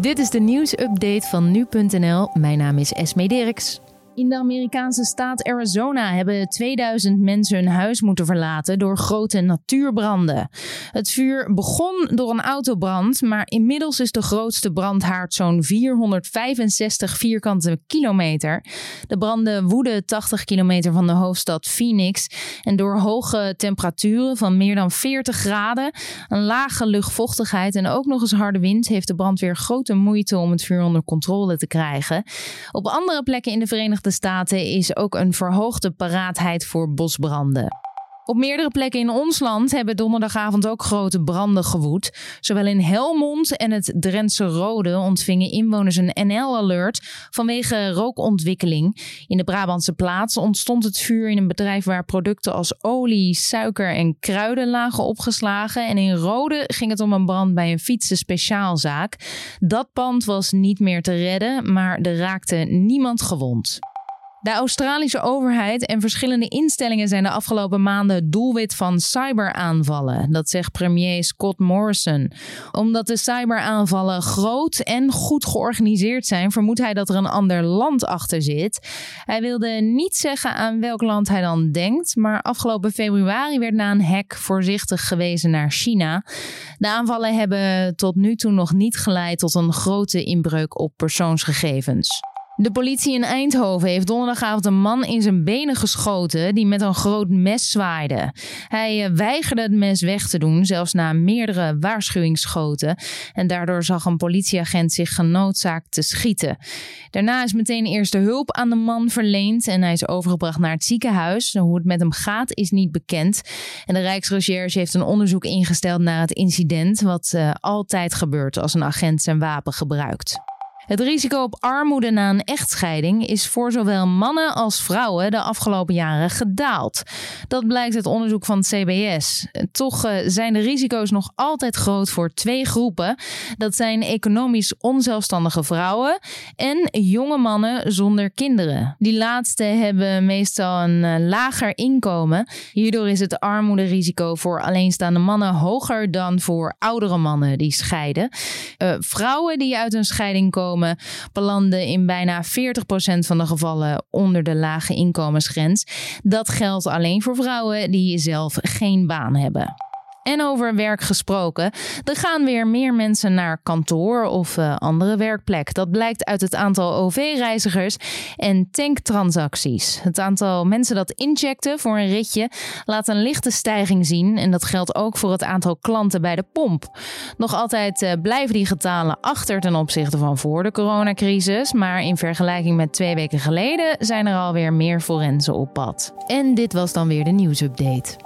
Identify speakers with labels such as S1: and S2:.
S1: Dit is de nieuwsupdate van nu.nl. Mijn naam is Esme Dirks. In de Amerikaanse staat Arizona hebben 2000 mensen hun huis moeten verlaten door grote natuurbranden. Het vuur begon door een autobrand, maar inmiddels is de grootste brandhaard zo'n 465 vierkante kilometer. De branden woeden 80 kilometer van de hoofdstad Phoenix. En door hoge temperaturen van meer dan 40 graden, een lage luchtvochtigheid en ook nog eens harde wind heeft de brandweer grote moeite om het vuur onder controle te krijgen. Op andere plekken in de Verenigde Staten is ook een verhoogde paraatheid voor bosbranden. Op meerdere plekken in ons land hebben donderdagavond ook grote branden gewoed. Zowel in Helmond en het Drentse Rode ontvingen inwoners een NL-alert vanwege rookontwikkeling. In de Brabantse plaats ontstond het vuur in een bedrijf waar producten als olie, suiker en kruiden lagen opgeslagen. En in Rode ging het om een brand bij een fietsen speciaalzaak. Dat pand was niet meer te redden, maar er raakte niemand gewond. De Australische overheid en verschillende instellingen zijn de afgelopen maanden doelwit van cyberaanvallen. Dat zegt premier Scott Morrison. Omdat de cyberaanvallen groot en goed georganiseerd zijn, vermoedt hij dat er een ander land achter zit. Hij wilde niet zeggen aan welk land hij dan denkt, maar afgelopen februari werd na een hack voorzichtig gewezen naar China. De aanvallen hebben tot nu toe nog niet geleid tot een grote inbreuk op persoonsgegevens. De politie in Eindhoven heeft donderdagavond een man in zijn benen geschoten die met een groot mes zwaaide. Hij eh, weigerde het mes weg te doen, zelfs na meerdere waarschuwingsschoten. En daardoor zag een politieagent zich genoodzaakt te schieten. Daarna is meteen eerste hulp aan de man verleend en hij is overgebracht naar het ziekenhuis. Hoe het met hem gaat is niet bekend. En de Rijksrecherche heeft een onderzoek ingesteld naar het incident, wat uh, altijd gebeurt als een agent zijn wapen gebruikt. Het risico op armoede na een echtscheiding is voor zowel mannen als vrouwen de afgelopen jaren gedaald. Dat blijkt uit onderzoek van het CBS. Toch eh, zijn de risico's nog altijd groot voor twee groepen. Dat zijn economisch onzelfstandige vrouwen en jonge mannen zonder kinderen. Die laatste hebben meestal een eh, lager inkomen. Hierdoor is het armoederisico voor alleenstaande mannen hoger dan voor oudere mannen die scheiden. Uh, vrouwen die uit een scheiding komen belanden in bijna 40% van de gevallen onder de lage inkomensgrens. Dat geldt alleen voor vrouwen die zelf geen baan hebben. En over werk gesproken, er gaan weer meer mensen naar kantoor of uh, andere werkplek. Dat blijkt uit het aantal OV-reizigers en tanktransacties. Het aantal mensen dat incheckte voor een ritje laat een lichte stijging zien. En dat geldt ook voor het aantal klanten bij de pomp. Nog altijd uh, blijven die getalen achter ten opzichte van voor de coronacrisis. Maar in vergelijking met twee weken geleden zijn er alweer meer forensen op pad. En dit was dan weer de nieuwsupdate.